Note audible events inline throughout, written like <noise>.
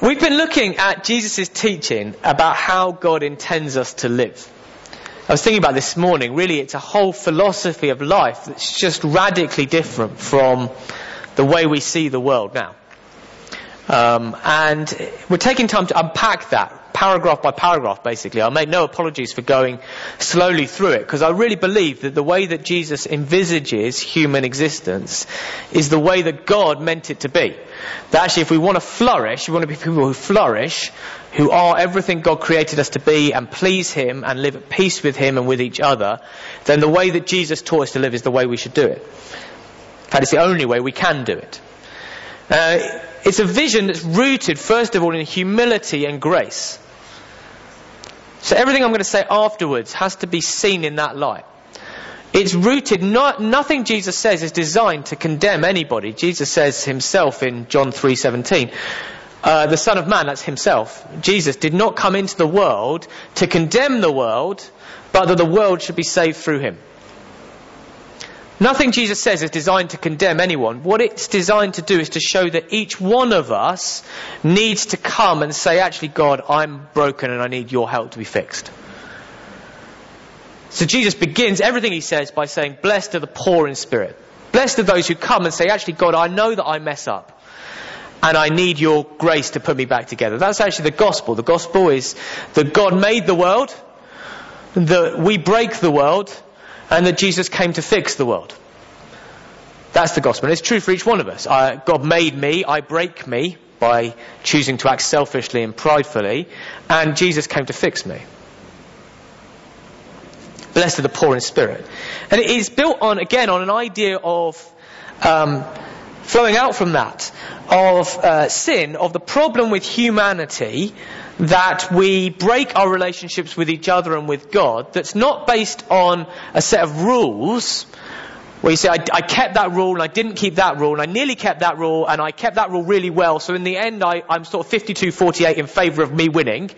We've been looking at Jesus' teaching about how God intends us to live. I was thinking about this morning, really it's a whole philosophy of life that's just radically different from the way we see the world now. Um, and we're taking time to unpack that paragraph by paragraph, basically. I make no apologies for going slowly through it because I really believe that the way that Jesus envisages human existence is the way that God meant it to be. That actually, if we want to flourish, we want to be people who flourish, who are everything God created us to be and please Him and live at peace with Him and with each other, then the way that Jesus taught us to live is the way we should do it. In fact, it's the only way we can do it. Uh, it's a vision that's rooted, first of all, in humility and grace. So everything I'm going to say afterwards has to be seen in that light. It's rooted, not, nothing Jesus says is designed to condemn anybody. Jesus says himself in John 3.17, uh, the Son of Man, that's himself, Jesus did not come into the world to condemn the world, but that the world should be saved through him. Nothing Jesus says is designed to condemn anyone. What it's designed to do is to show that each one of us needs to come and say, actually, God, I'm broken and I need your help to be fixed. So Jesus begins everything he says by saying, blessed are the poor in spirit. Blessed are those who come and say, actually, God, I know that I mess up. And I need your grace to put me back together. That's actually the gospel. The gospel is that God made the world, that we break the world, and that Jesus came to fix the world. That's the gospel. And it's true for each one of us. I, God made me, I break me by choosing to act selfishly and pridefully, and Jesus came to fix me. Blessed are the poor in spirit. And it is built on, again, on an idea of um, flowing out from that, of uh, sin, of the problem with humanity that we break our relationships with each other and with God that's not based on a set of rules where you say, I, I, kept that rule and I didn't keep that rule and I nearly kept that rule and I kept that rule really well. So in the end, I, I'm sort of 52-48 in favour of me winning.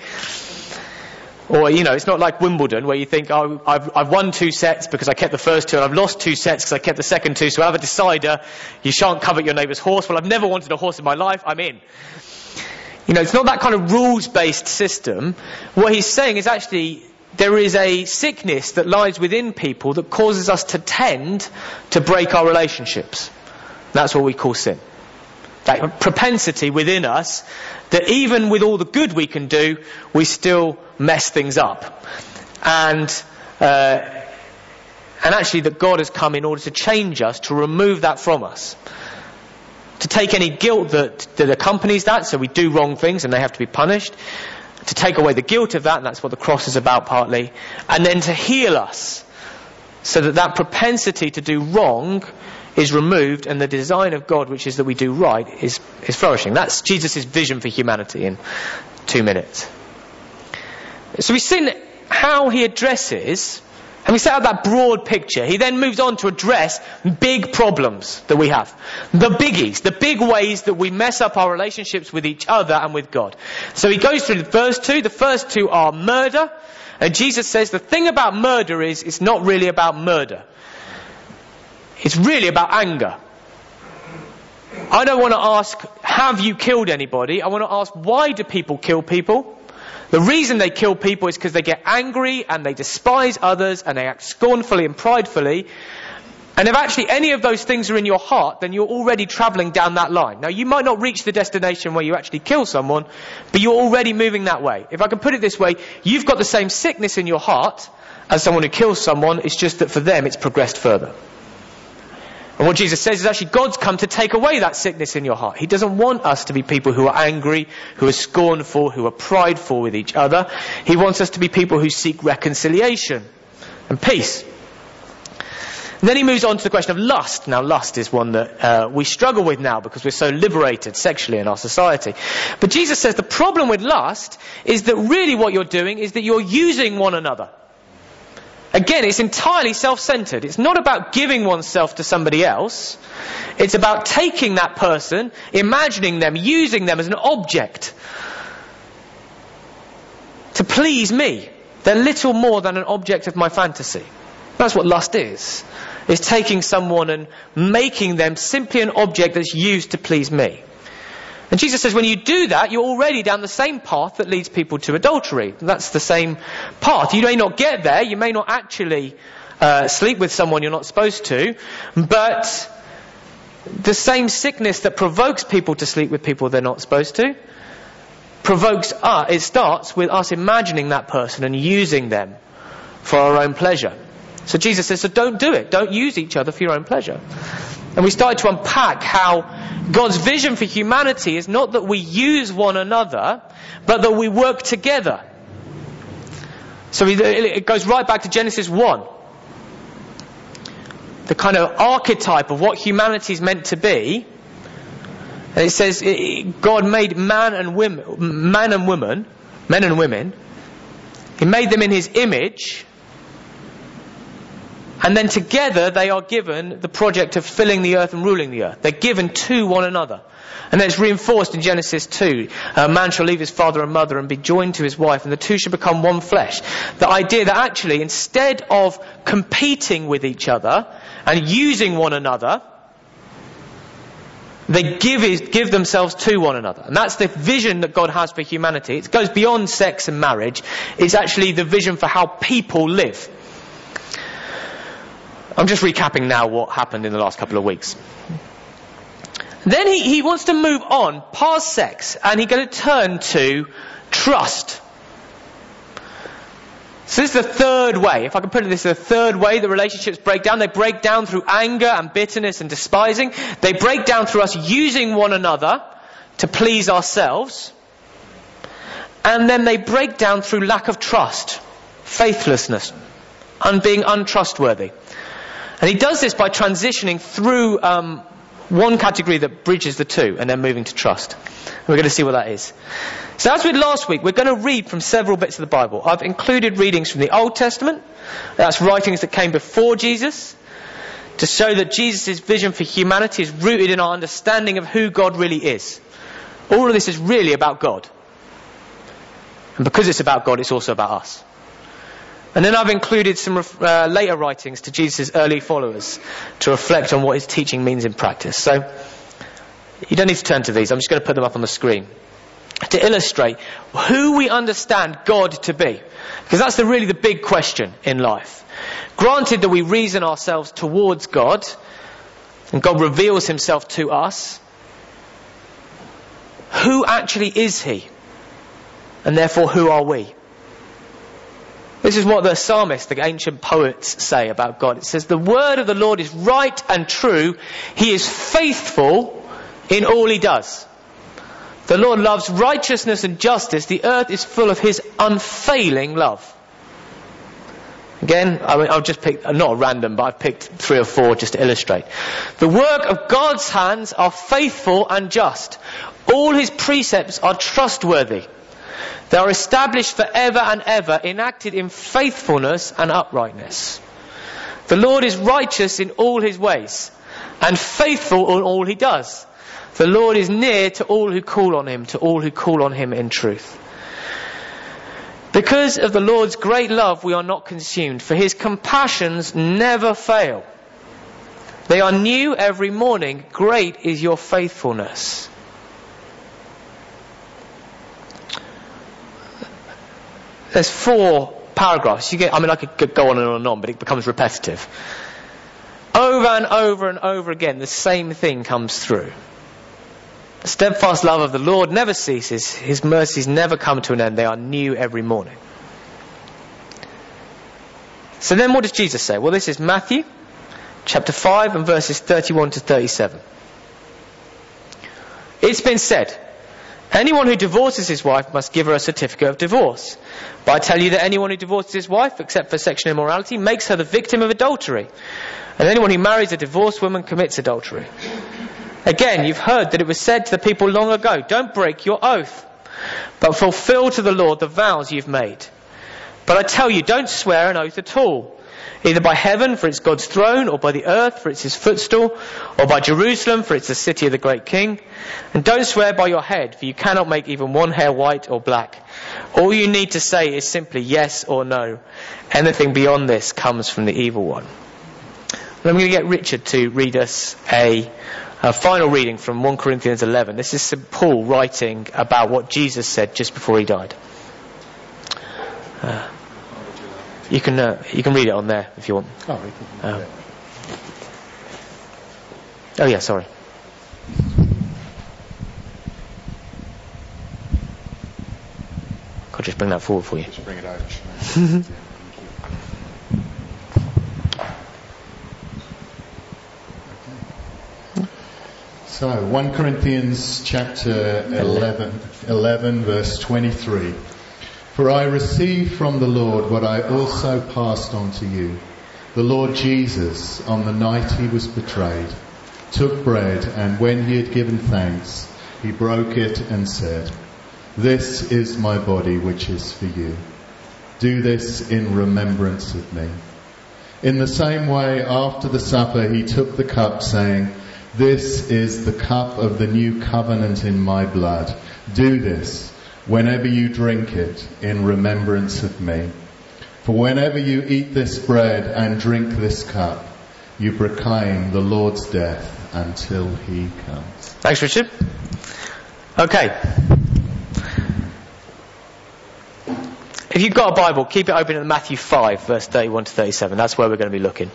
Or, you know, it's not like Wimbledon where you think, oh, I've, I've won two sets because I kept the first two and I've lost two sets because I kept the second two. So I have a decider. You shan't covet your neighbour's horse. Well, I've never wanted a horse in my life. I'm in. You know, it's not that kind of rules-based system. What he's saying is actually there is a sickness that lies within people that causes us to tend to break our relationships. That's what we call sin. That propensity within us that even with all the good we can do, we still mess things up. And, uh, and actually that God has come in order to change us, to remove that from us to take any guilt that, that accompanies that, so we do wrong things and they have to be punished, to take away the guilt of that, and that's what the cross is about partly, and then to heal us, so that that propensity to do wrong is removed and the design of God, which is that we do right, is, is flourishing. That's Jesus' vision for humanity in two minutes. So we've seen how he addresses and we set out that broad picture. He then moves on to address big problems that we have. The biggies, the big ways that we mess up our relationships with each other and with God. So he goes through the first two. The first two are murder. And Jesus says the thing about murder is it's not really about murder. It's really about anger. I don't want to ask, have you killed anybody? I want to ask, why do people kill people? The reason they kill people is because they get angry and they despise others and they act scornfully and pridefully. And if actually any of those things are in your heart, then you're already traveling down that line. Now you might not reach the destination where you actually kill someone, but you're already moving that way. If I can put it this way, you've got the same sickness in your heart as someone who kills someone, it's just that for them it's progressed further. And what Jesus says is actually God's come to take away that sickness in your heart. He doesn't want us to be people who are angry, who are scornful, who are prideful with each other. He wants us to be people who seek reconciliation and peace. And then he moves on to the question of lust. Now, lust is one that uh, we struggle with now because we're so liberated sexually in our society. But Jesus says the problem with lust is that really what you're doing is that you're using one another. Again, it's entirely self-centered. It's not about giving oneself to somebody else. It's about taking that person, imagining them, using them as an object to please me. They're little more than an object of my fantasy. That's what lust is. It's taking someone and making them simply an object that's used to please me. And Jesus says when you do that, you're already down the same path that leads people to adultery. That's the same path. You may not get there, you may not actually uh, sleep with someone you're not supposed to, but the same sickness that provokes people to sleep with people they're not supposed to provokes us, it starts with us imagining that person and using them for our own pleasure. So Jesus says, so don't do it. Don't use each other for your own pleasure. And we started to unpack how God's vision for humanity is not that we use one another, but that we work together. So it goes right back to Genesis 1. The kind of archetype of what humanity is meant to be. And it says God made man and women, man and woman, men and women. He made them in his image and then together they are given the project of filling the earth and ruling the earth. They're given to one another. And then it's reinforced in Genesis 2. A man shall leave his father and mother and be joined to his wife, and the two shall become one flesh. The idea that actually, instead of competing with each other and using one another, they give, give themselves to one another. And that's the vision that God has for humanity. It goes beyond sex and marriage. It's actually the vision for how people live. I'm just recapping now what happened in the last couple of weeks. Then he, he wants to move on past sex and he's going to turn to trust. So this is the third way. If I can put it this, is the third way that relationships break down. They break down through anger and bitterness and despising. They break down through us using one another to please ourselves. And then they break down through lack of trust, faithlessness, and being untrustworthy. And he does this by transitioning through um, one category that bridges the two and then moving to trust. We're going to see what that is. So as with last week, we're going to read from several bits of the Bible. I've included readings from the Old Testament. That's writings that came before Jesus to show that Jesus' vision for humanity is rooted in our understanding of who God really is. All of this is really about God. And because it's about God, it's also about us. And then I've included some uh, later writings to Jesus' early followers to reflect on what his teaching means in practice. So, you don't need to turn to these. I'm just going to put them up on the screen to illustrate who we understand God to be. Because that's the, really the big question in life. Granted that we reason ourselves towards God, and God reveals himself to us, who actually is he? And therefore, who are we? This is what the psalmist, the ancient poets say about God. It says, the word of the Lord is right and true. He is faithful in all he does. The Lord loves righteousness and justice. The earth is full of his unfailing love. Again, I mean, I'll just picked, not random, but I've picked three or four just to illustrate. The work of God's hands are faithful and just. All his precepts are trustworthy. They are established forever and ever, enacted in faithfulness and uprightness. The Lord is righteous in all his ways, and faithful in all he does. The Lord is near to all who call on him, to all who call on him in truth. Because of the Lord's great love, we are not consumed, for his compassions never fail. They are new every morning. Great is your faithfulness. There's four paragraphs. You get, I mean, I could go on and on and on, but it becomes repetitive. Over and over and over again, the same thing comes through. The steadfast love of the Lord never ceases. His mercies never come to an end. They are new every morning. So then what does Jesus say? Well, this is Matthew chapter 5 and verses 31 to 37. It's been said, Anyone who divorces his wife must give her a certificate of divorce. But I tell you that anyone who divorces his wife, except for sexual immorality, makes her the victim of adultery. And anyone who marries a divorced woman commits adultery. Again, you've heard that it was said to the people long ago, don't break your oath, but fulfill to the Lord the vows you've made. But I tell you, don't swear an oath at all either by heaven, for it's God's throne, or by the earth, for it's his footstool, or by Jerusalem, for it's the city of the great king. And don't swear by your head, for you cannot make even one hair white or black. All you need to say is simply yes or no. Anything beyond this comes from the evil one. And I'm going to get Richard to read us a a final reading from 1 Corinthians 11. This is St. Paul writing about what Jesus said just before he died. Uh, you can uh, you can read it on there if you want. Oh, Um, oh yeah, sorry. I'll just bring that forward for you. Just bring it over. <laughs> So, 1 Corinthians chapter 11, 11, verse 23. For I received from the Lord what I also passed on to you. The Lord Jesus, on the night he was betrayed, took bread and when he had given thanks, he broke it and said, This is my body which is for you. Do this in remembrance of me. In the same way, after the supper, he took the cup, saying, This is the cup of the new covenant in my blood. Do this whenever you drink it in remembrance of me. For whenever you eat this bread and drink this cup, you proclaim the Lord's death until he comes. Thanks, Richard. Okay. If you've got a Bible, keep it open at Matthew 5, verse 31 to 37. That's where we're going to be looking.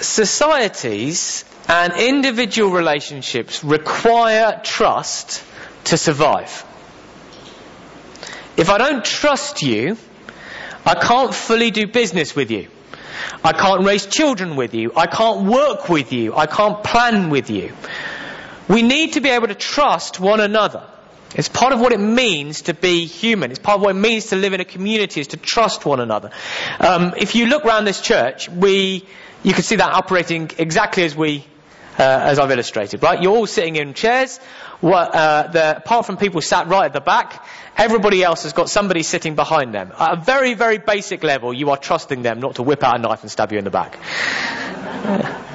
Societies and individual relationships require trust to survive. If I don't trust you, I can't fully do business with you. I can't raise children with you. I can't work with you. I can't plan with you. We need to be able to trust one another. It's part of what it means to be human. It's part of what it means to live in a community is to trust one another. Um, if you look around this church, we, you can see that operating exactly as we, uh, as I've illustrated, right? You're all sitting in chairs. What, uh, the, apart from people sat right at the back, everybody else has got somebody sitting behind them. At a very, very basic level, you are trusting them not to whip out a knife and stab you in the back. <laughs>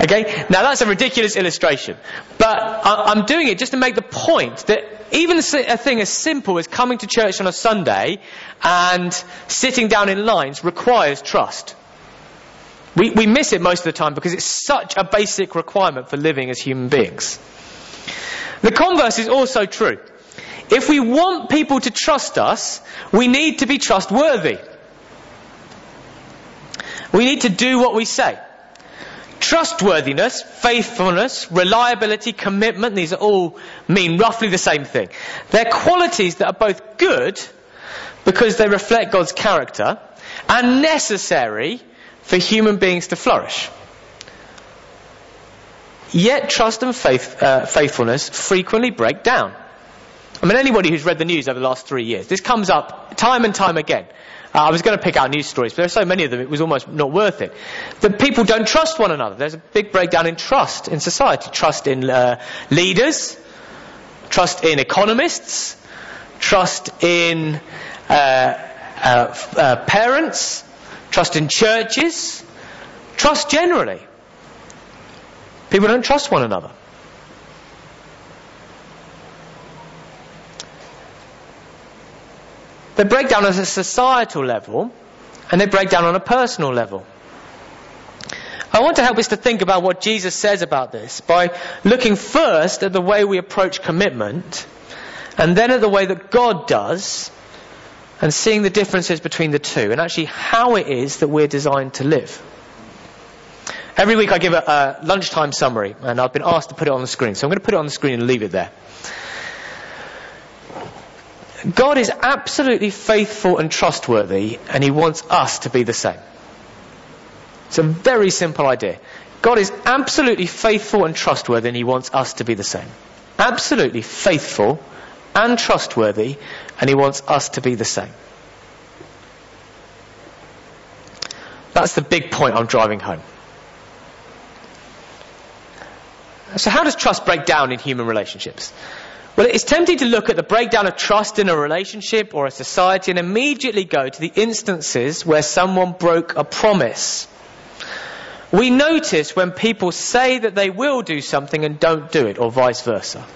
Okay? Now that's a ridiculous illustration. But I- I'm doing it just to make the point that even a thing as simple as coming to church on a Sunday and sitting down in lines requires trust. We, we miss it most of the time because it's such a basic requirement for living as human beings. The converse is also true. If we want people to trust us, we need to be trustworthy. We need to do what we say. Trustworthiness, faithfulness, reliability, commitment, these all mean roughly the same thing. They're qualities that are both good because they reflect God's character and necessary for human beings to flourish. Yet trust and faith, uh, faithfulness frequently break down. I mean, anybody who's read the news over the last three years, this comes up time and time again. Uh, I was going to pick out news stories, but there are so many of them, it was almost not worth it. That people don't trust one another. There's a big breakdown in trust in society. Trust in uh, leaders, trust in economists, trust in uh, uh, uh, parents, trust in churches, trust generally. People don't trust one another. They break down at a societal level and they break down on a personal level. I want to help us to think about what Jesus says about this by looking first at the way we approach commitment and then at the way that God does and seeing the differences between the two and actually how it is that we're designed to live. Every week I give a, a lunchtime summary and I've been asked to put it on the screen. So I'm going to put it on the screen and leave it there. God is absolutely faithful and trustworthy, and He wants us to be the same. It's a very simple idea. God is absolutely faithful and trustworthy, and He wants us to be the same. Absolutely faithful and trustworthy, and He wants us to be the same. That's the big point I'm driving home. So, how does trust break down in human relationships? Well, it's tempting to look at the breakdown of trust in a relationship or a society and immediately go to the instances where someone broke a promise. We notice when people say that they will do something and don't do it, or vice versa.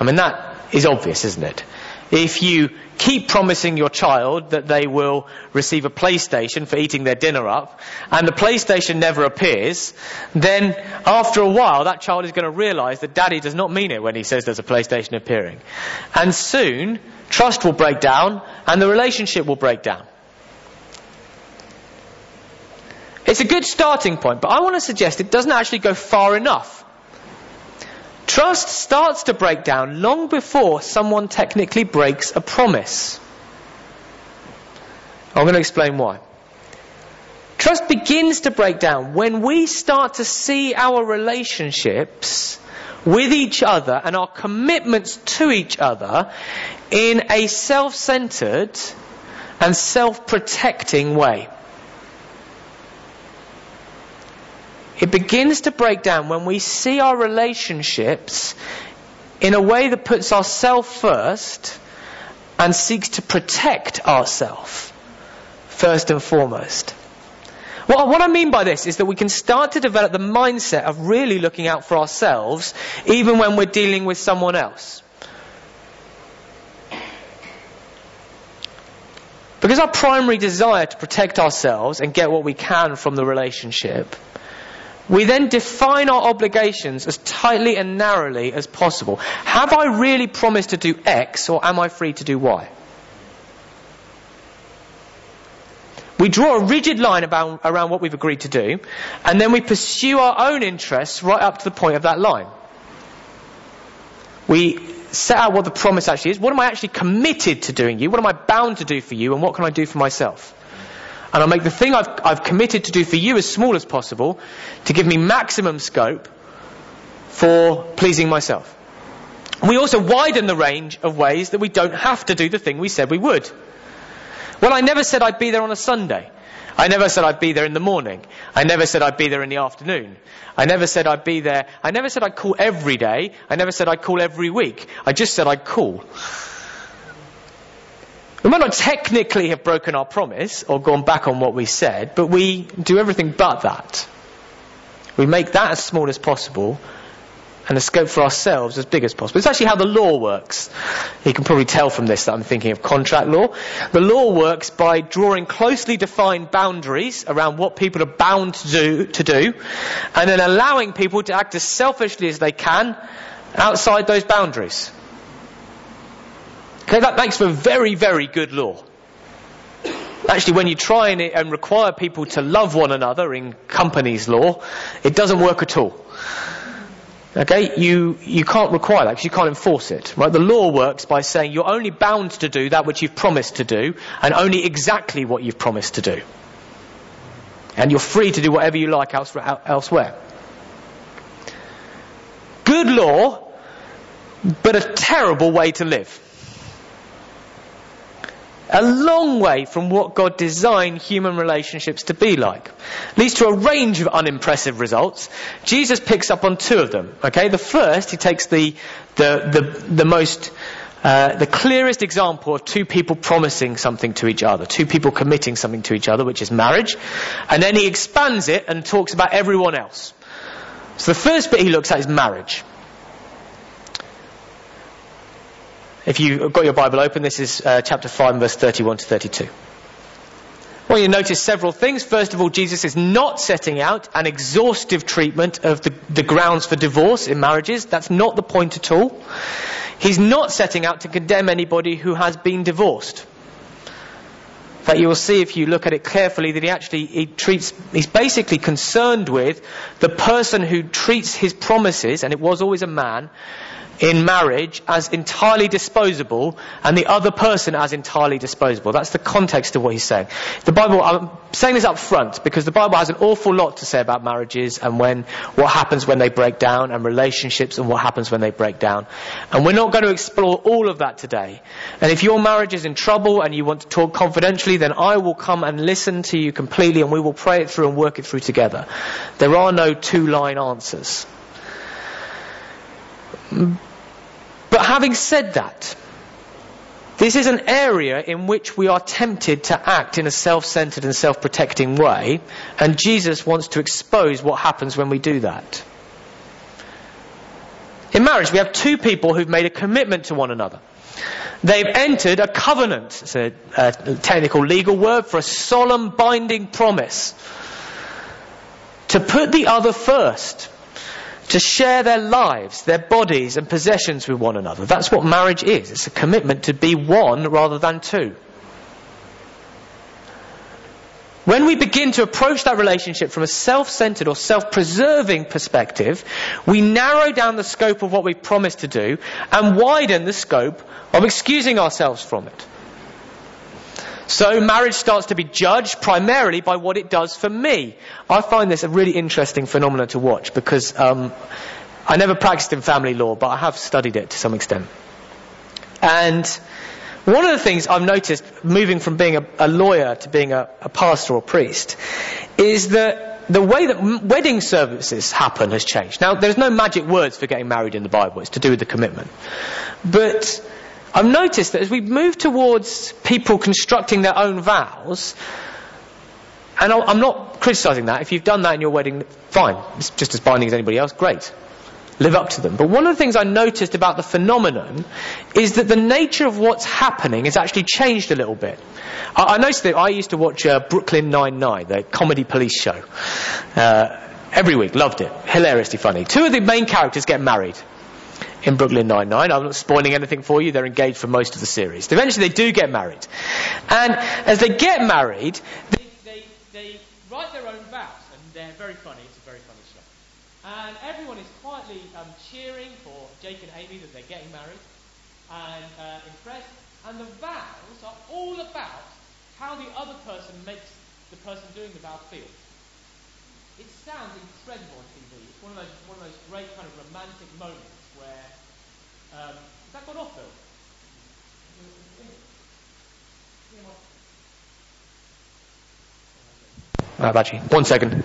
I mean, that is obvious, isn't it? If you keep promising your child that they will receive a PlayStation for eating their dinner up, and the PlayStation never appears, then after a while that child is going to realize that daddy does not mean it when he says there's a PlayStation appearing. And soon, trust will break down and the relationship will break down. It's a good starting point, but I want to suggest it doesn't actually go far enough. Trust starts to break down long before someone technically breaks a promise. I'm going to explain why. Trust begins to break down when we start to see our relationships with each other and our commitments to each other in a self-centered and self-protecting way. It begins to break down when we see our relationships in a way that puts ourselves first and seeks to protect ourselves first and foremost. What, what I mean by this is that we can start to develop the mindset of really looking out for ourselves even when we're dealing with someone else. Because our primary desire to protect ourselves and get what we can from the relationship we then define our obligations as tightly and narrowly as possible. Have I really promised to do X or am I free to do Y? We draw a rigid line about, around what we've agreed to do, and then we pursue our own interests right up to the point of that line. We set out what the promise actually is. What am I actually committed to doing you? What am I bound to do for you? And what can I do for myself? And I'll make the thing I've, I've committed to do for you as small as possible to give me maximum scope for pleasing myself. We also widen the range of ways that we don't have to do the thing we said we would. Well, I never said I'd be there on a Sunday. I never said I'd be there in the morning. I never said I'd be there in the afternoon. I never said I'd be there. I never said I'd call every day. I never said I'd call every week. I just said I'd call. We might not technically have broken our promise or gone back on what we said, but we do everything but that. We make that as small as possible and the scope for ourselves as big as possible. It's actually how the law works. You can probably tell from this that I'm thinking of contract law. The law works by drawing closely defined boundaries around what people are bound to do, to do and then allowing people to act as selfishly as they can outside those boundaries. Okay, that makes for very, very good law. Actually, when you try and, and require people to love one another in companies law, it doesn't work at all. Okay, you, you can't require that because you can't enforce it. Right? The law works by saying you're only bound to do that which you've promised to do and only exactly what you've promised to do. And you're free to do whatever you like elsewhere. Good law, but a terrible way to live a long way from what God designed human relationships to be like. Leads to a range of unimpressive results. Jesus picks up on two of them. Okay, the first, he takes the, the, the, the most, uh, the clearest example of two people promising something to each other, two people committing something to each other, which is marriage. And then he expands it and talks about everyone else. So the first bit he looks at is marriage. If you've got your Bible open, this is uh, chapter 5, verse 31 to 32. Well, you notice several things. First of all, Jesus is not setting out an exhaustive treatment of the, the grounds for divorce in marriages. That's not the point at all. He's not setting out to condemn anybody who has been divorced. Fact, you will see if you look at it carefully that he actually he treats, he's basically concerned with the person who treats his promises, and it was always a man, in marriage as entirely disposable and the other person as entirely disposable. That's the context of what he's saying. The Bible, I'm saying this up front because the Bible has an awful lot to say about marriages and when, what happens when they break down and relationships and what happens when they break down. And we're not going to explore all of that today. And if your marriage is in trouble and you want to talk confidentially, then I will come and listen to you completely and we will pray it through and work it through together. There are no two line answers. But having said that, this is an area in which we are tempted to act in a self-centered and self-protecting way, and Jesus wants to expose what happens when we do that. In marriage, we have two people who've made a commitment to one another. They've entered a covenant. It's a, a technical legal word for a solemn binding promise. To put the other first. To share their lives, their bodies and possessions with one another. That's what marriage is. It's a commitment to be one rather than two. When we begin to approach that relationship from a self-centered or self-preserving perspective, we narrow down the scope of what we promise to do and widen the scope of excusing ourselves from it. So marriage starts to be judged primarily by what it does for me. I find this a really interesting phenomenon to watch because um, I never practiced in family law, but I have studied it to some extent. And one of the things I've noticed moving from being a, a lawyer to being a, a pastor or priest is that the way that wedding services happen has changed. Now, there's no magic words for getting married in the Bible. It's to do with the commitment. But I've noticed that as we move towards people constructing their own vows, and I'm not criticizing that. If you've done that in your wedding, fine. It's just as binding as anybody else. Great live up to them. But one of the things I noticed about the phenomenon is that the nature of what's happening has actually changed a little bit. I, I noticed that I used to watch uh, Brooklyn Nine-Nine, the comedy police show, uh, every week. Loved it. Hilariously funny. Two of the main characters get married in Brooklyn Nine-Nine. I'm not spoiling anything for you. They're engaged for most of the series. Eventually they do get married. And as they get married, they, they, they write their own vows. And they're very funny. It's a very funny show. And everyone is quietly um, cheering for Jake and Amy that they're getting married and uh, impressed. And the vows are all about how the other person makes the person doing the vow feel. It sounds incredible on TV. It's one of those, one of those great kind of romantic moments where. Um, has that gone off, Bill? Ah, Bachi. One second.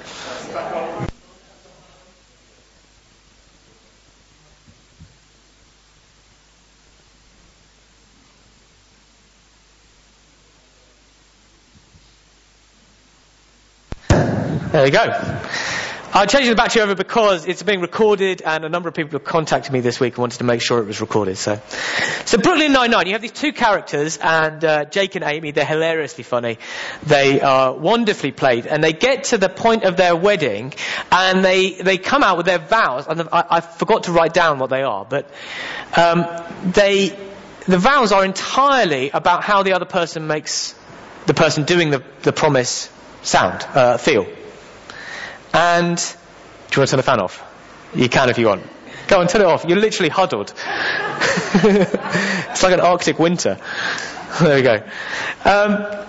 There we go. I changed the battery over because it's being recorded and a number of people have contacted me this week and wanted to make sure it was recorded. So, so Brooklyn Nine-Nine, you have these two characters and uh, Jake and Amy, they're hilariously funny. They are wonderfully played and they get to the point of their wedding and they, they come out with their vows and I, I forgot to write down what they are, but um, they, the vows are entirely about how the other person makes the person doing the, the promise sound, uh, feel. And do you want to turn the fan off? You can if you want. Go on, turn it off. You're literally huddled. <laughs> it's like an Arctic winter. <laughs> There we go. Um,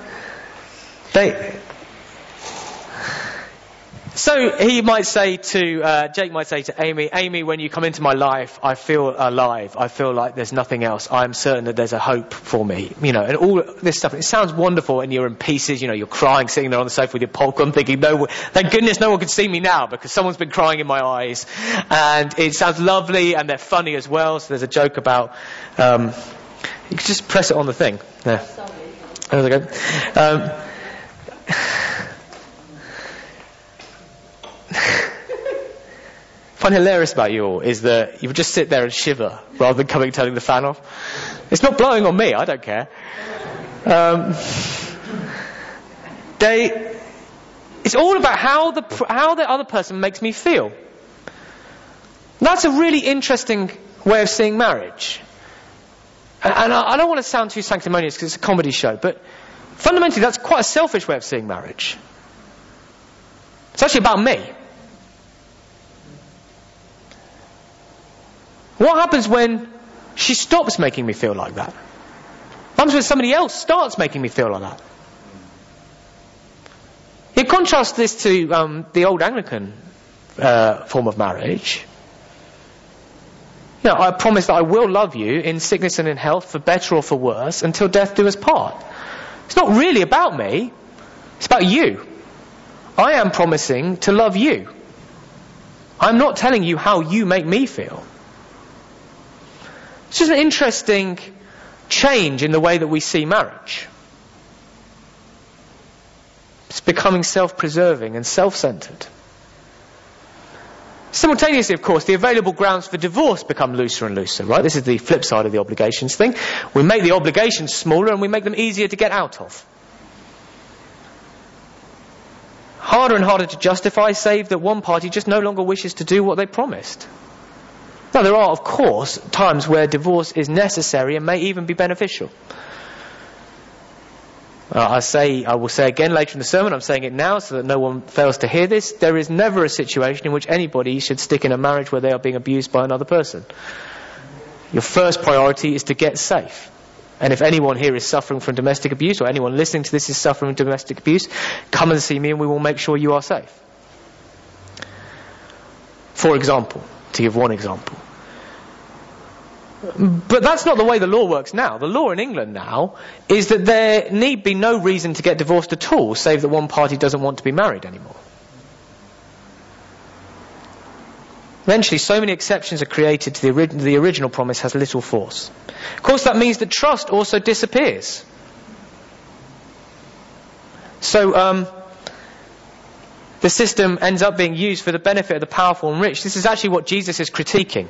they, so he might say to, uh, Jake might say to Amy, Amy, when you come into my life, I feel alive. I feel like there's nothing else. I'm certain that there's a hope for me. You know, and all this stuff. It sounds wonderful and you're in pieces, you know, you're crying, sitting there on the sofa with your popcorn thinking, no, thank goodness no one can see me now because someone's been crying in my eyes. And it sounds lovely and they're funny as well. So there's a joke about, um, you can just press it on the thing. There. There we go. Um, <laughs> find hilarious about you all is that you would just sit there and shiver rather than coming turning the fan off. It's not blowing on me, I don't care. Um, they, it's all about how the, how the other person makes me feel. That's a really interesting way of seeing marriage. And, and I, I don't want to sound too sanctimonious because it's a comedy show, but fundamentally that's quite a selfish way of seeing marriage. It's actually about me. What happens when she stops making me feel like that? What happens when somebody else starts making me feel like that? You contrast this to um, the old Anglican uh, form of marriage. You know, I promise that I will love you in sickness and in health, for better or for worse, until death do us part. It's not really about me. It's about you. I am promising to love you. I'm not telling you how you make me feel. It's just an interesting change in the way that we see marriage. It's becoming self-preserving and self-centered. Simultaneously, of course, the available grounds for divorce become looser and looser, right? This is the flip side of the obligations thing. We make the obligations smaller and we make them easier to get out of. Harder and harder to justify, save that one party just no longer wishes to do what they promised. Now, there are, of course, times where divorce is necessary and may even be beneficial. Uh, I say, I will say again later in the sermon, I'm saying it now so that no one fails to hear this. There is never a situation in which anybody should stick in a marriage where they are being abused by another person. Your first priority is to get safe. And if anyone here is suffering from domestic abuse, or anyone listening to this is suffering from domestic abuse, come and see me and we will make sure you are safe. For example, to give one example, but that's not the way the law works now. The law in England now is that there need be no reason to get divorced at all, save that one party doesn't want to be married anymore. Eventually, so many exceptions are created to the, ori- the original promise has little force. Of course, that means that trust also disappears. So, um, the system ends up being used for the benefit of the powerful and rich. This is actually what Jesus is critiquing.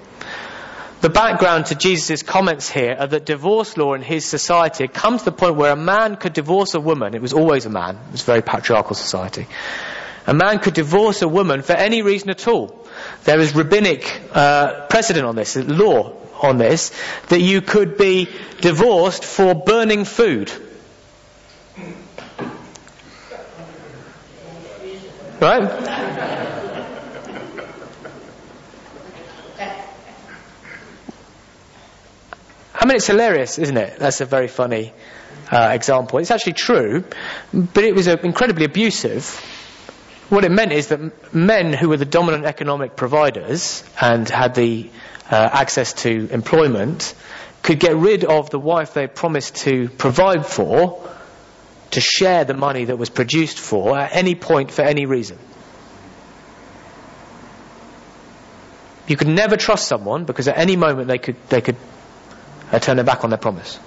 The background to Jesus' comments here are that divorce law in his society had come to the point where a man could divorce a woman. It was always a man. It was a very patriarchal society. A man could divorce a woman for any reason at all. There is rabbinic uh, precedent on this, law on this, that you could be divorced for burning food. Right? I mean, it's hilarious, isn't it? That's a very funny uh, example. It's actually true, but it was uh, incredibly abusive. What it meant is that men who were the dominant economic providers and had the uh, access to employment could get rid of the wife they promised to provide for to share the money that was produced for at any point for any reason. You could never trust someone because at any moment they could, they could uh, turn their back on their promise.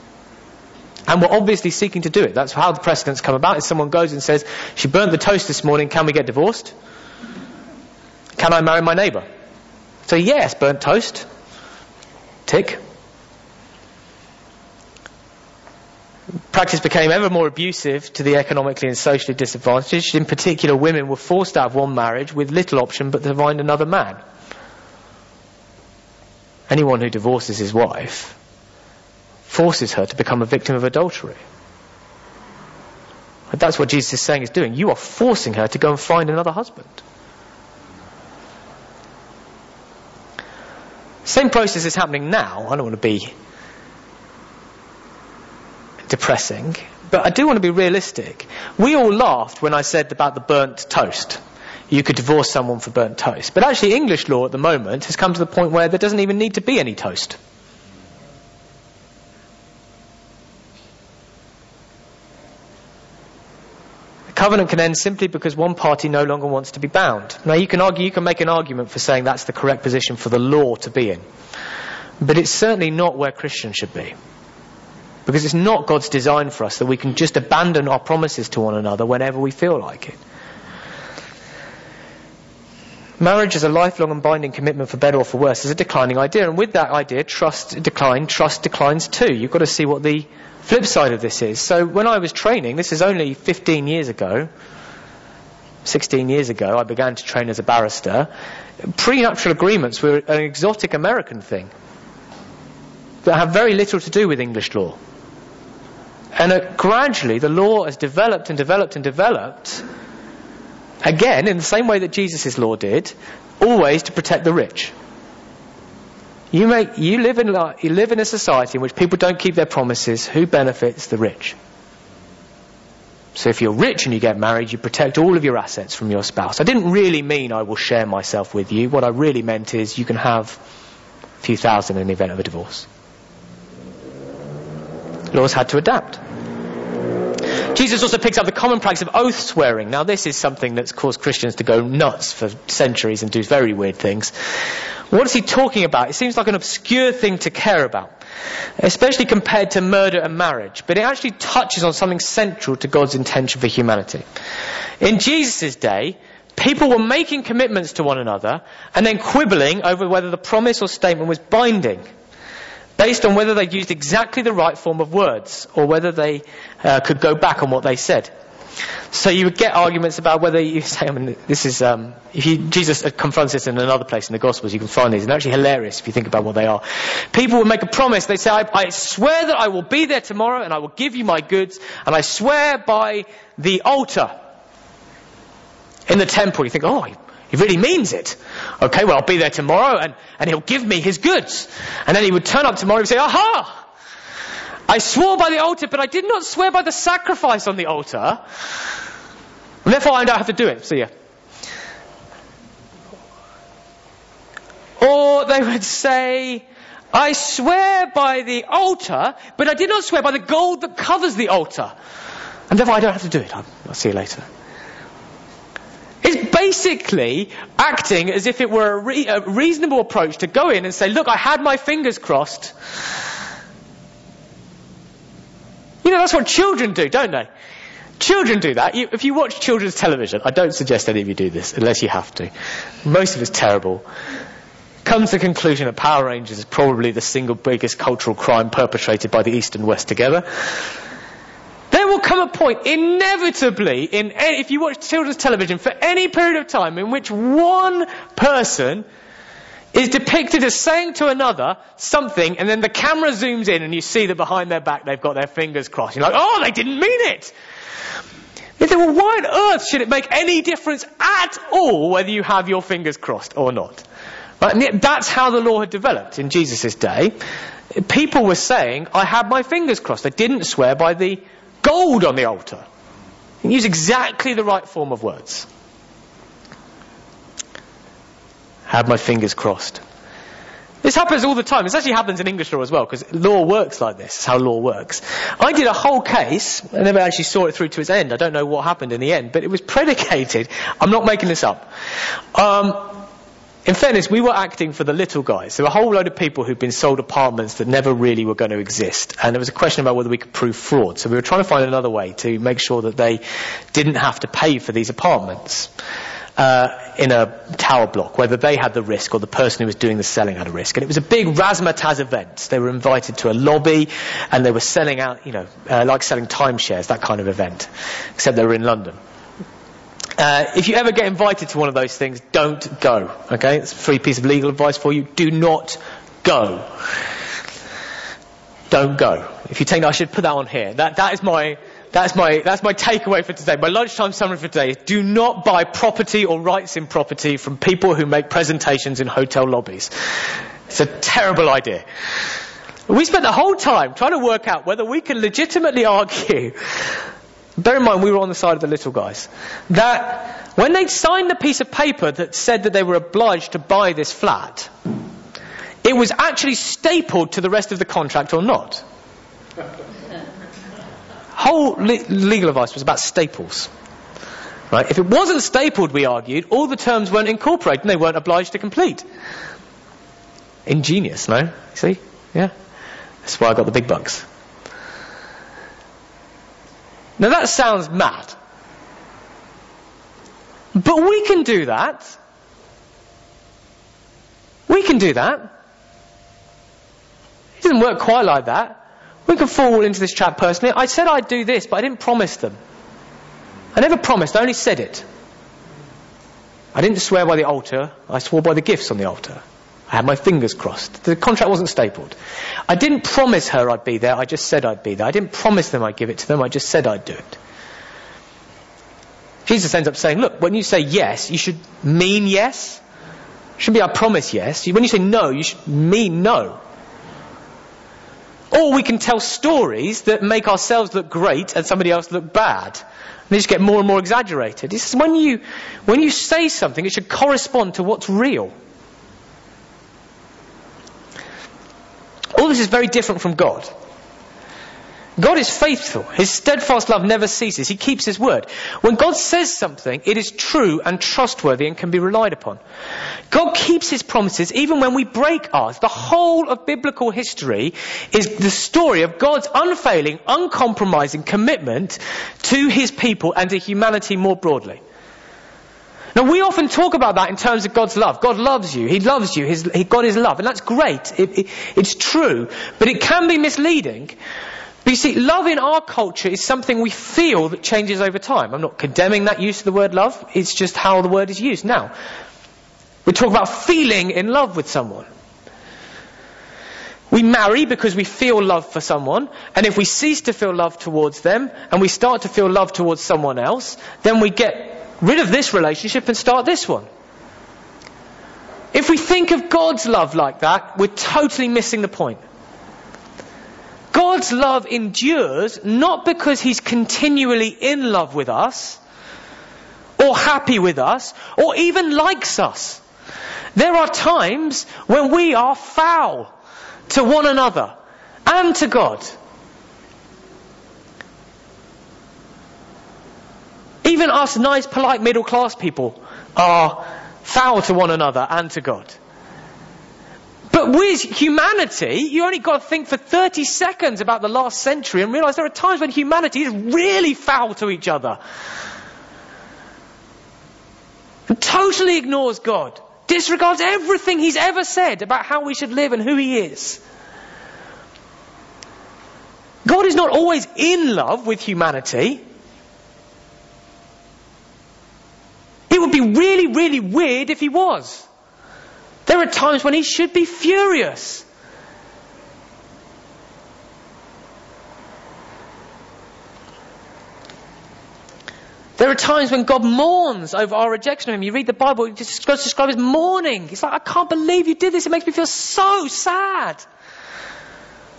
And we're obviously seeking to do it. That's how the precedents come about. If someone goes and says, she burnt the toast this morning, can we get divorced? Can I marry my neighbour? So yes, burnt toast. Tick. Practice became ever more abusive to the economically and socially disadvantaged. In particular, women were forced out of one marriage with little option but to find another man. Anyone who divorces his wife forces her to become a victim of adultery. That's what Jesus is saying is doing. You are forcing her to go and find another husband. Same process is happening now. I don't want to be depressing, but I do want to be realistic. We all laughed when I said about the burnt toast. You could divorce someone for burnt toast. But actually, English law at the moment has come to the point where there doesn't even need to be any toast. The covenant can end simply because one party no longer wants to be bound. Now you can argue, you can make an argument for saying that's the correct position for the law to be in. But it's certainly not where Christians should be. Because it's not God's design for us that we can just abandon our promises to one another whenever we feel like it. Marriage as a lifelong and binding commitment for better or for worse is a declining idea, and with that idea, trust decline, trust declines too. You've got to see what the flip side of this is. So when I was training, this is only 15 years ago, 16 years ago, I began to train as a barrister. Prenuptial agreements were an exotic American thing that have very little to do with English law. And uh, gradually, the law has developed and developed and developed, again, in the same way that Jesus' law did, always to protect the rich. You, make, you, live in, you live in a society in which people don't keep their promises. Who benefits? The rich. So if you're rich and you get married, you protect all of your assets from your spouse. I didn't really mean I will share myself with you. What I really meant is you can have a few thousand in the event of a divorce. Laws had to adapt. Jesus also picks up the common practice of oath swearing. Now, this is something that's caused Christians to go nuts for centuries and do very weird things. What is he talking about? It seems like an obscure thing to care about, especially compared to murder and marriage, but it actually touches on something central to God's intention for humanity. In Jesus' day, People were making commitments to one another and then quibbling over whether the promise or statement was binding based on whether they'd used exactly the right form of words or whether they uh, could go back on what they said. So you would get arguments about whether you <laughs> say, I mean, this is, um, Jesus confronts this in another place in the Gospels, you can find these, and actually hilarious if you think about what they are. People would make a promise, they say, I, I swear that I will be there tomorrow and I will give you my goods, and I swear by the altar in the temple. You think, oh, he really means it. Okay, well, I'll be there tomorrow and, and he'll give me his goods. And then he would turn up tomorrow and say, aha! I swore by the altar, but I did not swear by the sacrifice on the altar. And therefore, I don't have to do it. See ya. Or they would say, I swear by the altar, but I did not swear by the gold that covers the altar. And therefore, I don't have to do it. I'll, I'll see you later. It's basically acting as if it were a, re- a reasonable approach to go in and say, look, I had my fingers crossed. You know, that's what children do, don't they? Children do that. You, if you watch children's television, I don't suggest any of you do this unless you have to. Most of it's terrible. Comes to the conclusion that Power Rangers is probably the single biggest cultural crime perpetrated by the East and West together. Will come a point, inevitably, in any, if you watch children's television for any period of time in which one person is depicted as saying to another something, and then the camera zooms in and you see that behind their back they've got their fingers crossed. You're like, oh, they didn't mean it! You think, well, why on earth should it make any difference at all whether you have your fingers crossed or not? Right? That's how the law had developed in Jesus' day. People were saying, I had my fingers crossed. They didn't swear by the gold on the altar. And use exactly the right form of words. Had my fingers crossed. This happens all the time. This actually happens in English law as well, because law works like this. It's how law works. I did a whole case. I never actually saw it through to its end. I don't know what happened in the end, but it was predicated. I'm not making this up. Um, in fairness, we were acting for the little guys. There were a whole load of people who'd been sold apartments that never really were going to exist. And there was a question about whether we could prove fraud. So we were trying to find another way to make sure that they didn't have to pay for these apartments. Uh, in a tower block, whether they had the risk or the person who was doing the selling had a risk. And it was a big razzmatazz event. They were invited to a lobby and they were selling out, you know, uh, like selling timeshares, that kind of event. Except they were in London. Uh, if you ever get invited to one of those things, don't go. Okay? It's a free piece of legal advice for you. Do not go. Don't go. If you take, I should put that on here. That, that is my, that's my, that's my takeaway for today. My lunchtime summary for today is do not buy property or rights in property from people who make presentations in hotel lobbies. It's a terrible idea. We spent the whole time trying to work out whether we can legitimately argue, bear in mind we were on the side of the little guys, that when they signed the piece of paper that said that they were obliged to buy this flat, it was actually stapled to the rest of the contract or not whole le- legal advice was about staples. Right? If it wasn't stapled, we argued, all the terms weren't incorporated and they weren't obliged to complete. Ingenious, no? See? Yeah. That's why I got the big bucks. Now that sounds mad. But we can do that. We can do that. It doesn't work quite like that. We can fall into this trap personally. I said I'd do this, but I didn't promise them. I never promised, I only said it. I didn't swear by the altar, I swore by the gifts on the altar. I had my fingers crossed. The contract wasn't stapled. I didn't promise her I'd be there, I just said I'd be there. I didn't promise them I'd give it to them, I just said I'd do it. Jesus ends up saying, look, when you say yes, you should mean yes. It shouldn't be I promise yes. When you say no, you should mean no. Or we can tell stories that make ourselves look great and somebody else look bad. And they just get more and more exaggerated. Says when you, when you say something, it should correspond to what's real. All this is very different from God. God is faithful. His steadfast love never ceases. He keeps his word. When God says something, it is true and trustworthy and can be relied upon. God keeps his promises even when we break ours. The whole of biblical history is the story of God's unfailing, uncompromising commitment to his people and to humanity more broadly. Now we often talk about that in terms of God's love. God loves you. He loves you. His, he, God is love. And that's great. It, it, it's true. But it can be misleading. But you see, love in our culture is something we feel that changes over time. I'm not condemning that use of the word love. It's just how the word is used. Now, we talk about feeling in love with someone. We marry because we feel love for someone, and if we cease to feel love towards them, and we start to feel love towards someone else, then we get rid of this relationship and start this one. If we think of God's love like that, we're totally missing the point. God's love endures not because He's continually in love with us, or happy with us, or even likes us. There are times when we are foul to one another and to God. Even us nice, polite, middle class people are foul to one another and to God. But with humanity, you only got to think for 30 seconds about the last century and realize there are times when humanity is really foul to each other. And totally ignores God disregards everything he's ever said about how we should live and who he is. God is not always in love with humanity. Would be really, really weird if he was. There are times when he should be furious. There are times when God mourns over our rejection of Him. You read the Bible, it describes, describes mourning. It's like, I can't believe you did this. It makes me feel so sad.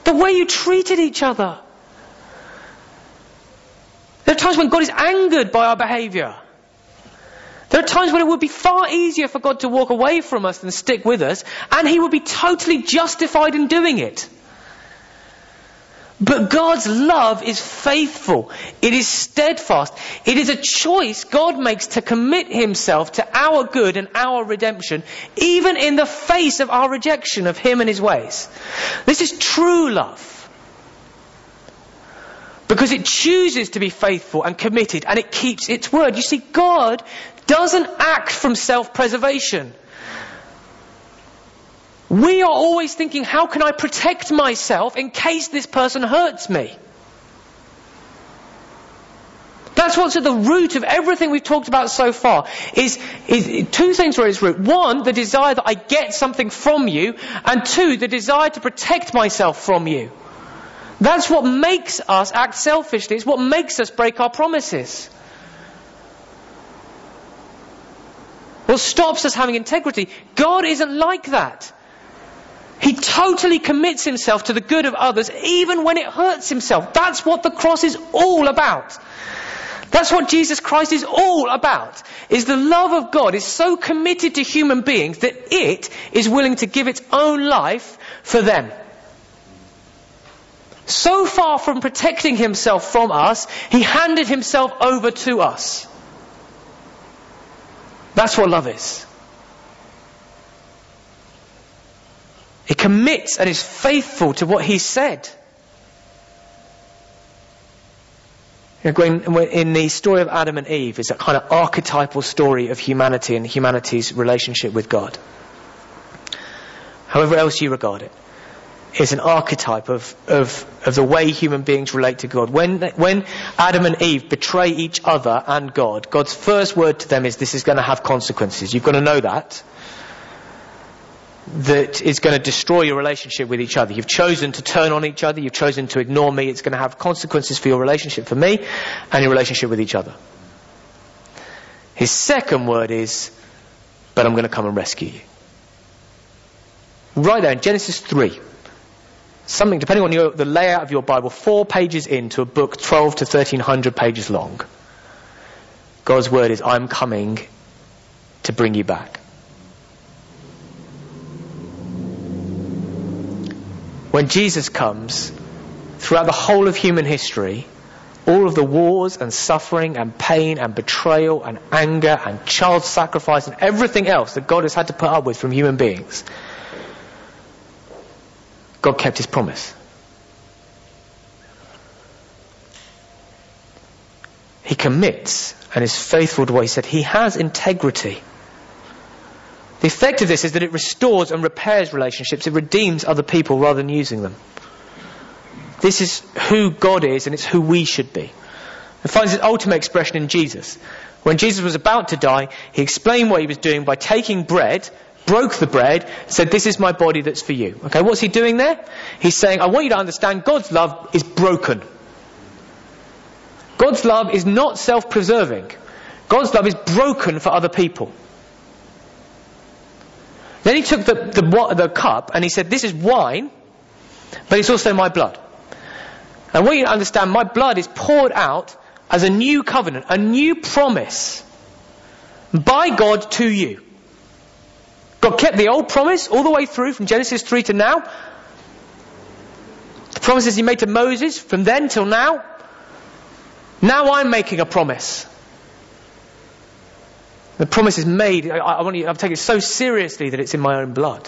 The way you treated each other. There are times when God is angered by our behavior. There are times when it would be far easier for God to walk away from us than stick with us, and He would be totally justified in doing it. But God's love is faithful. It is steadfast. It is a choice God makes to commit Himself to our good and our redemption, even in the face of our rejection of Him and His ways. This is true love. Because it chooses to be faithful and committed and it keeps its word. You see, God doesn't act from self-preservation. We are always thinking, how can I protect myself in case this person hurts me? That's what's at the root of everything we've talked about so far. Is, is two things are at its root. One, the desire that I get something from you, and two, the desire to protect myself from you. That's what makes us act selfishly. It's what makes us break our promises. What stops us having integrity. God isn't like that. He totally commits himself to the good of others even when it hurts himself. That's what the cross is all about. That's what Jesus Christ is all about. Is the love of God is so committed to human beings that it is willing to give its own life for them. So far from protecting himself from us, he handed himself over to us. That's what love is. He commits and is faithful to what he said. In the story of Adam and Eve, it's a kind of archetypal story of humanity and humanity's relationship with God. However else you regard it, it's an archetype of, of, of the way human beings relate to God. When, when Adam and Eve betray each other and God, God's first word to them is this is going to have consequences. You've got to know that that is going to destroy your relationship with each other. You've chosen to turn on each other. You've chosen to ignore me. It's going to have consequences for your relationship for me and your relationship with each other. His second word is, but I'm going to come and rescue you. Right there in Genesis 3. Something, depending on your, the layout of your Bible, four pages into a book 12 to 1300 pages long. God's word is, I'm coming to bring you back. when Jesus comes, throughout the whole of human history, all of the wars and suffering and pain and betrayal and anger and child sacrifice and everything else that God has had to put up with from human beings, God kept his promise. he commits and is faithful to what he said. He has integrity. The effect of this is that it restores and repairs relationships. It redeems other people rather than using them. This is who God is and it's who we should be. It finds its ultimate expression in Jesus. When Jesus was about to die, he explained what he was doing by taking bread, broke the bread, said, This is my body that's for you. Okay, what's he doing there? He's saying, I want you to understand God's love is broken. God's love is not self preserving. God's love is broken for other people. Then he took the, the, the, cup and he said, This is wine, but it's also my blood. And want you understand my blood is poured out as a new covenant, a new promise by God to you. God kept the old promise all the way through from Genesis 3 to now. The promises he made to Moses from then till now. Now I'm making a promise. The promise is made. I, I you, I've taken it so seriously that it's in my own blood.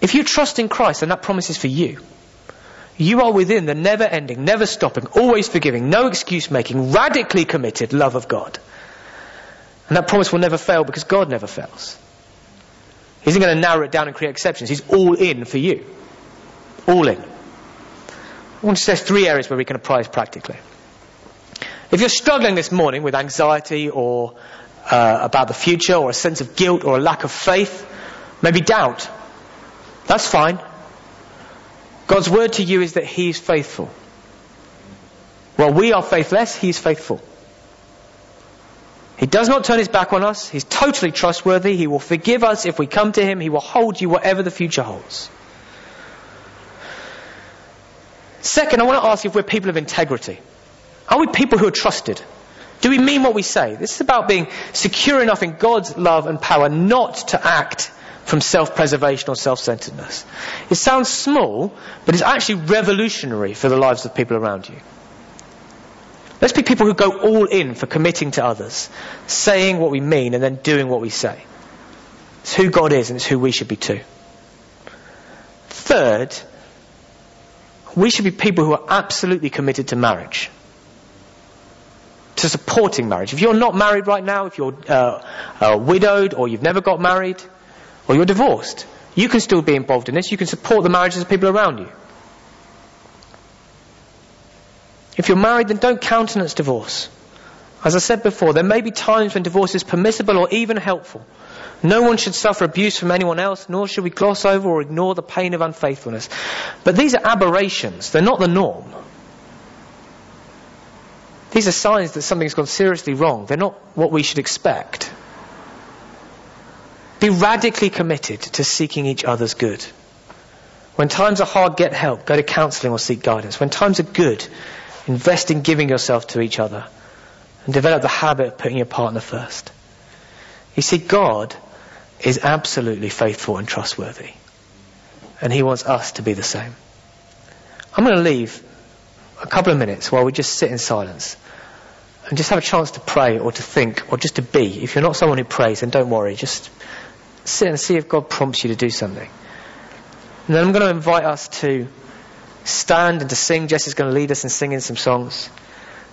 If you trust in Christ, then that promise is for you. You are within the never ending, never stopping, always forgiving, no excuse making, radically committed love of God. And that promise will never fail because God never fails. He isn't going to narrow it down and create exceptions. He's all in for you. All in. I want to say three areas where we can apply this practically. If you're struggling this morning with anxiety or uh, about the future or a sense of guilt or a lack of faith, maybe doubt, that's fine. God's word to you is that He is faithful. While we are faithless, He is faithful. He does not turn His back on us. He's totally trustworthy. He will forgive us if we come to Him. He will hold you whatever the future holds. Second, I want to ask if we're people of integrity. Are we people who are trusted? Do we mean what we say? This is about being secure enough in God's love and power not to act from self-preservation or self-centeredness. It sounds small, but it's actually revolutionary for the lives of people around you. Let's be people who go all in for committing to others, saying what we mean and then doing what we say. It's who God is and it's who we should be too. Third, we should be people who are absolutely committed to marriage. To supporting marriage. If you're not married right now, if you're uh, uh, widowed or you've never got married, or you're divorced. You can still be involved in this. You can support the marriages of people around you. If you're married, then don't countenance divorce. As I said before, there may be times when divorce is permissible or even helpful. No one should suffer abuse from anyone else, nor should we gloss over or ignore the pain of unfaithfulness. But these are aberrations. They're not the norm. These are signs that something's gone seriously wrong. They're not what we should expect. Be radically committed to seeking each other's good. When times are hard, get help. Go to counseling or seek guidance. When times are good, invest in giving yourself to each other and develop the habit of putting your partner first. You see, God is absolutely faithful and trustworthy. And He wants us to be the same. I'm going to leave a couple of minutes while we just sit in silence and just have a chance to pray or to think or just to be. If you're not someone who prays, then don't worry. Just sit and see if God prompts you to do something. And then I'm going to invite us to stand and to sing. Jess is going to lead us in singing some songs.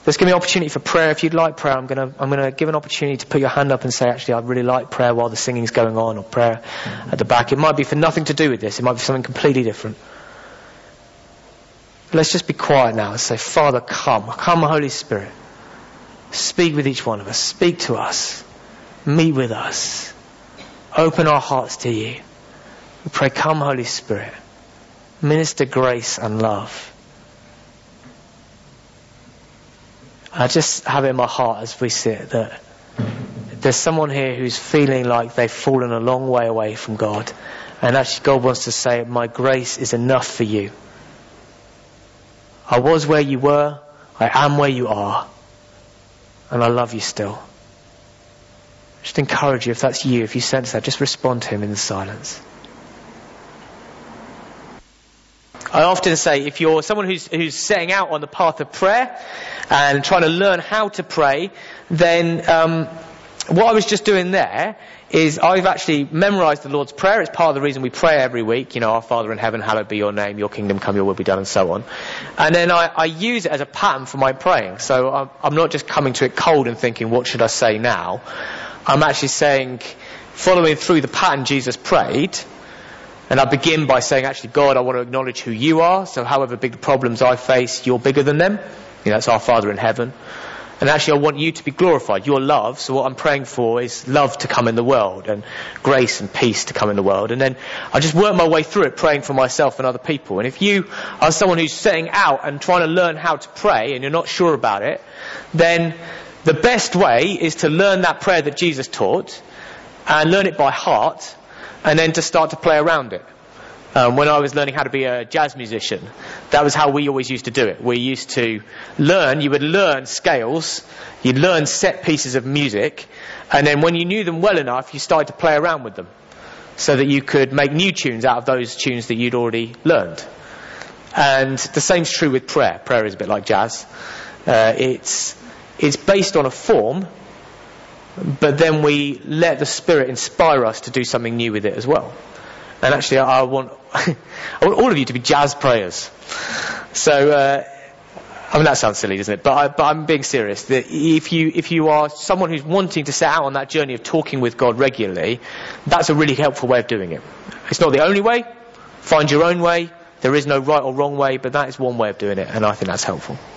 There's going to be an opportunity for prayer. If you'd like prayer, I'm going to, I'm going to give an opportunity to put your hand up and say, actually, I'd really like prayer while the singing's going on or prayer at the back. It might be for nothing to do with this. It might be something completely different. let's just be quiet now and say, Father, come. Come, Holy Spirit. Speak with each one of us. Speak to us. Meet with us. Open our hearts to you. We pray, come Holy Spirit. Minister grace and love. I just have it in my heart as we sit that there's someone here who's feeling like they've fallen a long way away from God. And actually God wants to say, my grace is enough for you. I was where you were. I am where you are. And I love you still. Just encourage you, if that's you, if you sense that, just respond to him in the silence. I often say if you're someone who's, who's setting out on the path of prayer and trying to learn how to pray, then um, what I was just doing there is I've actually memorized the Lord's Prayer. It's part of the reason we pray every week. You know, our Father in heaven, hallowed be your name, your kingdom come, your will be done, and so on. And then I, I use it as a pattern for my praying. So I'm, I'm not just coming to it cold and thinking, what should I say now? I'm actually saying, following through the pattern Jesus prayed, and I begin by saying, actually, God, I want to acknowledge who you are. So however big the problems I face, you're bigger than them. You know, that's our Father in heaven. And actually, I want you to be glorified, your love. So what I'm praying for is love to come in the world and grace and peace to come in the world. And then I just work my way through it, praying for myself and other people. And if you are someone who's setting out and trying to learn how to pray and you're not sure about it, then the best way is to learn that prayer that Jesus taught and learn it by heart and then to start to play around it. Um, when I was learning how to be a jazz musician, that was how we always used to do it. We used to learn, you would learn scales, you'd learn set pieces of music, and then when you knew them well enough, you started to play around with them. So that you could make new tunes out of those tunes that you'd already learned. And the same's true with prayer. Prayer is a bit like jazz. Uh, it's, it's based on a form, but then we let the Spirit inspire us to do something new with it as well. And actually, I want, <laughs> I want all of you to be jazz players. So, uh, I mean, that sounds silly, doesn't it? But, I, but I'm being serious. That if you, if you are someone who's wanting to set out on that journey of talking with God regularly, that's a really helpful way of doing it. It's not the only way. Find your own way. There is no right or wrong way, but that is one way of doing it, and I think that's helpful.